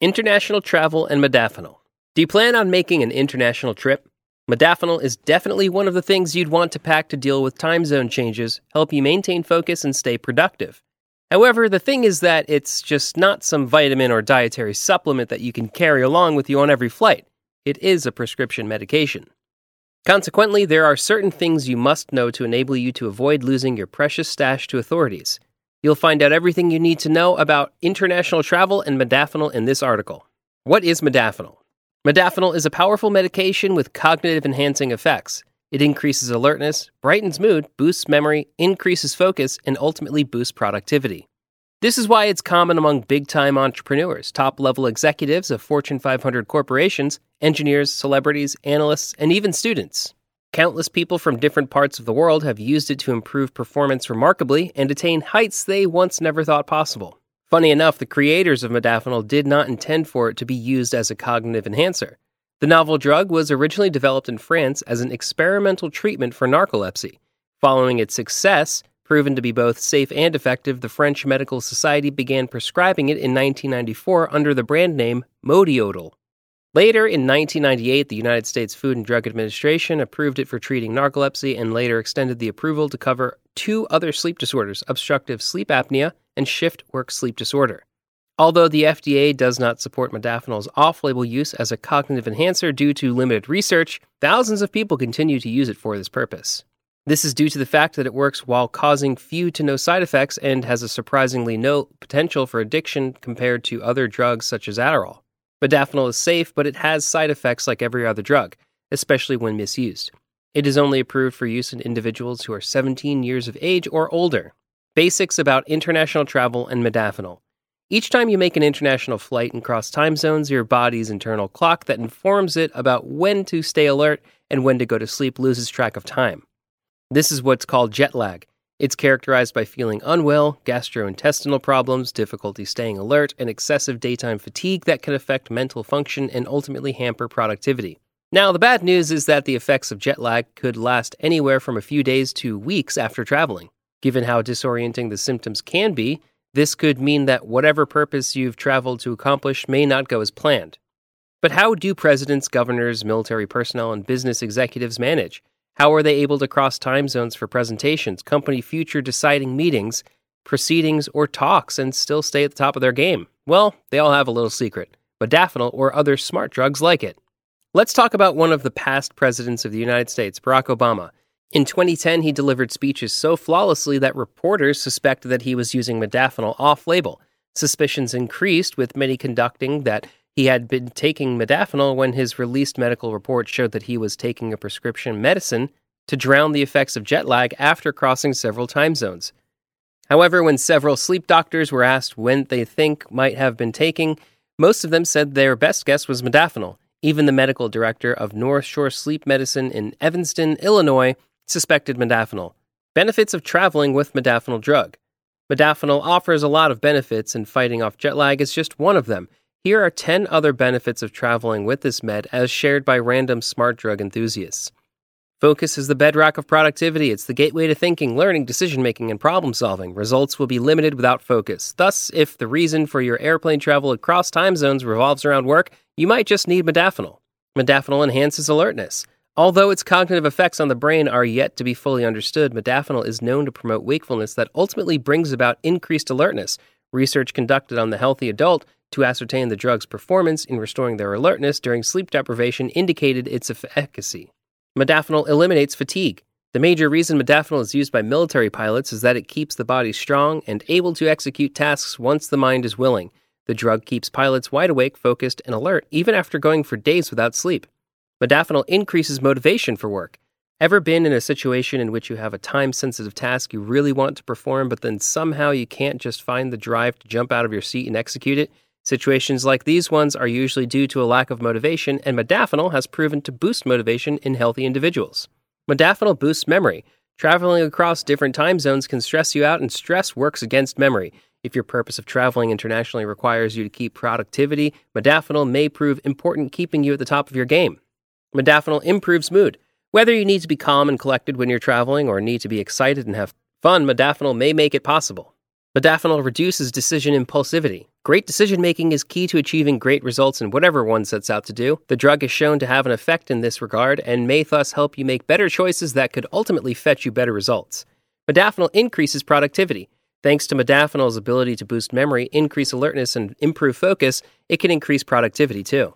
International travel and modafinil. Do you plan on making an international trip? Modafinil is definitely one of the things you'd want to pack to deal with time zone changes, help you maintain focus, and stay productive. However, the thing is that it's just not some vitamin or dietary supplement that you can carry along with you on every flight. It is a prescription medication. Consequently, there are certain things you must know to enable you to avoid losing your precious stash to authorities. You'll find out everything you need to know about international travel and modafinil in this article. What is modafinil? Modafinil is a powerful medication with cognitive enhancing effects. It increases alertness, brightens mood, boosts memory, increases focus, and ultimately boosts productivity. This is why it's common among big time entrepreneurs, top level executives of Fortune 500 corporations, engineers, celebrities, analysts, and even students. Countless people from different parts of the world have used it to improve performance remarkably and attain heights they once never thought possible. Funny enough, the creators of modafinil did not intend for it to be used as a cognitive enhancer. The novel drug was originally developed in France as an experimental treatment for narcolepsy. Following its success, proven to be both safe and effective, the French Medical Society began prescribing it in 1994 under the brand name Modiodal. Later, in 1998, the United States Food and Drug Administration approved it for treating narcolepsy and later extended the approval to cover two other sleep disorders obstructive sleep apnea and shift work sleep disorder. Although the FDA does not support modafinil's off label use as a cognitive enhancer due to limited research, thousands of people continue to use it for this purpose. This is due to the fact that it works while causing few to no side effects and has a surprisingly no potential for addiction compared to other drugs such as Adderall. Modafinil is safe, but it has side effects like every other drug, especially when misused. It is only approved for use in individuals who are 17 years of age or older. Basics about international travel and modafinil. Each time you make an international flight and cross time zones, your body's internal clock that informs it about when to stay alert and when to go to sleep loses track of time. This is what's called jet lag. It's characterized by feeling unwell, gastrointestinal problems, difficulty staying alert, and excessive daytime fatigue that can affect mental function and ultimately hamper productivity. Now, the bad news is that the effects of jet lag could last anywhere from a few days to weeks after traveling. Given how disorienting the symptoms can be, this could mean that whatever purpose you've traveled to accomplish may not go as planned. But how do presidents, governors, military personnel, and business executives manage? How are they able to cross time zones for presentations, company future deciding meetings, proceedings, or talks and still stay at the top of their game? Well, they all have a little secret modafinil or other smart drugs like it. Let's talk about one of the past presidents of the United States, Barack Obama. In 2010, he delivered speeches so flawlessly that reporters suspected that he was using modafinil off label. Suspicions increased, with many conducting that he had been taking modafinil when his released medical report showed that he was taking a prescription medicine to drown the effects of jet lag after crossing several time zones. However, when several sleep doctors were asked when they think might have been taking, most of them said their best guess was modafinil. Even the medical director of North Shore Sleep Medicine in Evanston, Illinois, suspected modafinil. Benefits of traveling with modafinil drug. Modafinil offers a lot of benefits, and fighting off jet lag is just one of them. Here are 10 other benefits of traveling with this med as shared by random smart drug enthusiasts. Focus is the bedrock of productivity. It's the gateway to thinking, learning, decision making, and problem solving. Results will be limited without focus. Thus, if the reason for your airplane travel across time zones revolves around work, you might just need modafinil. Modafinil enhances alertness. Although its cognitive effects on the brain are yet to be fully understood, modafinil is known to promote wakefulness that ultimately brings about increased alertness. Research conducted on the healthy adult to ascertain the drug's performance in restoring their alertness during sleep deprivation indicated its efficacy. Modafinil eliminates fatigue. The major reason modafinil is used by military pilots is that it keeps the body strong and able to execute tasks once the mind is willing. The drug keeps pilots wide awake, focused, and alert even after going for days without sleep. Modafinil increases motivation for work. Ever been in a situation in which you have a time sensitive task you really want to perform, but then somehow you can't just find the drive to jump out of your seat and execute it? Situations like these ones are usually due to a lack of motivation, and modafinil has proven to boost motivation in healthy individuals. Modafinil boosts memory. Traveling across different time zones can stress you out, and stress works against memory. If your purpose of traveling internationally requires you to keep productivity, modafinil may prove important keeping you at the top of your game. Modafinil improves mood. Whether you need to be calm and collected when you're traveling or need to be excited and have fun, modafinil may make it possible. Modafinil reduces decision impulsivity. Great decision making is key to achieving great results in whatever one sets out to do. The drug is shown to have an effect in this regard and may thus help you make better choices that could ultimately fetch you better results. Modafinil increases productivity. Thanks to modafinil's ability to boost memory, increase alertness, and improve focus, it can increase productivity too.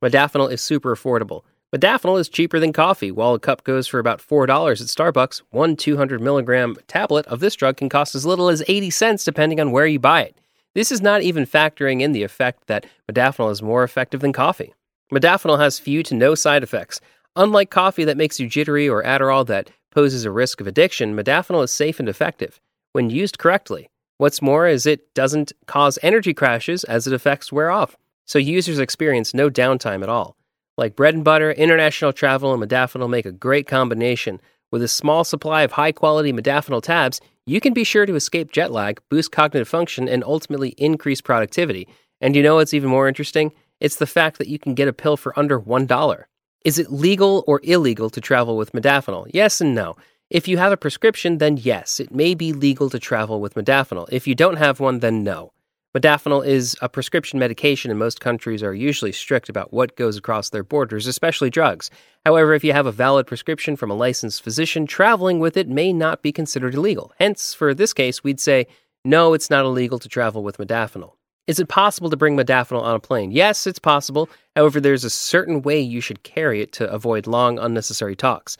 Modafinil is super affordable. Modafinil is cheaper than coffee. While a cup goes for about $4 at Starbucks, one 200 milligram tablet of this drug can cost as little as 80 cents depending on where you buy it. This is not even factoring in the effect that modafinil is more effective than coffee. Modafinil has few to no side effects. Unlike coffee that makes you jittery or Adderall that poses a risk of addiction, modafinil is safe and effective when used correctly. What's more is it doesn't cause energy crashes as its effects wear off, so users experience no downtime at all. Like bread and butter, international travel and modafinil make a great combination. With a small supply of high quality modafinil tabs, you can be sure to escape jet lag, boost cognitive function, and ultimately increase productivity. And you know what's even more interesting? It's the fact that you can get a pill for under $1. Is it legal or illegal to travel with modafinil? Yes and no. If you have a prescription, then yes, it may be legal to travel with modafinil. If you don't have one, then no. Modafinil is a prescription medication, and most countries are usually strict about what goes across their borders, especially drugs. However, if you have a valid prescription from a licensed physician, traveling with it may not be considered illegal. Hence, for this case, we'd say, no, it's not illegal to travel with modafinil. Is it possible to bring modafinil on a plane? Yes, it's possible. However, there's a certain way you should carry it to avoid long, unnecessary talks.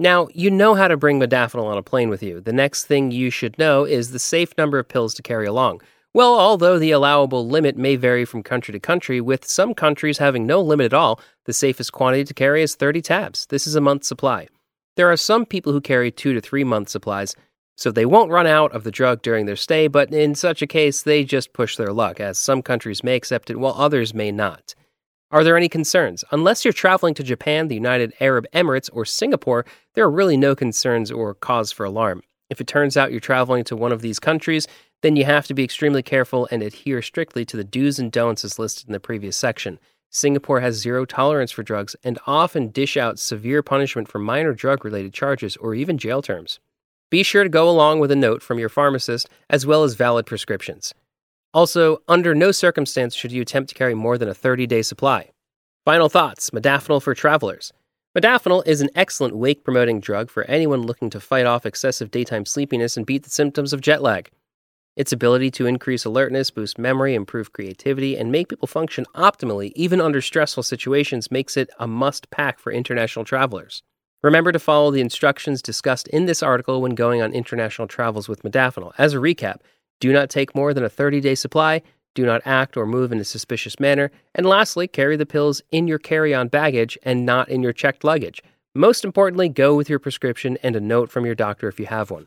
Now, you know how to bring modafinil on a plane with you. The next thing you should know is the safe number of pills to carry along. Well, although the allowable limit may vary from country to country, with some countries having no limit at all, the safest quantity to carry is 30 tabs. This is a month's supply. There are some people who carry two to three month supplies, so they won't run out of the drug during their stay, but in such a case, they just push their luck, as some countries may accept it while others may not. Are there any concerns? Unless you're traveling to Japan, the United Arab Emirates, or Singapore, there are really no concerns or cause for alarm. If it turns out you're traveling to one of these countries, then you have to be extremely careful and adhere strictly to the do's and don'ts as listed in the previous section. Singapore has zero tolerance for drugs and often dish out severe punishment for minor drug related charges or even jail terms. Be sure to go along with a note from your pharmacist as well as valid prescriptions. Also, under no circumstance should you attempt to carry more than a 30 day supply. Final thoughts Modafinil for travelers. Modafinil is an excellent wake promoting drug for anyone looking to fight off excessive daytime sleepiness and beat the symptoms of jet lag. Its ability to increase alertness, boost memory, improve creativity, and make people function optimally, even under stressful situations, makes it a must pack for international travelers. Remember to follow the instructions discussed in this article when going on international travels with modafinil. As a recap, do not take more than a 30 day supply, do not act or move in a suspicious manner, and lastly, carry the pills in your carry on baggage and not in your checked luggage. Most importantly, go with your prescription and a note from your doctor if you have one.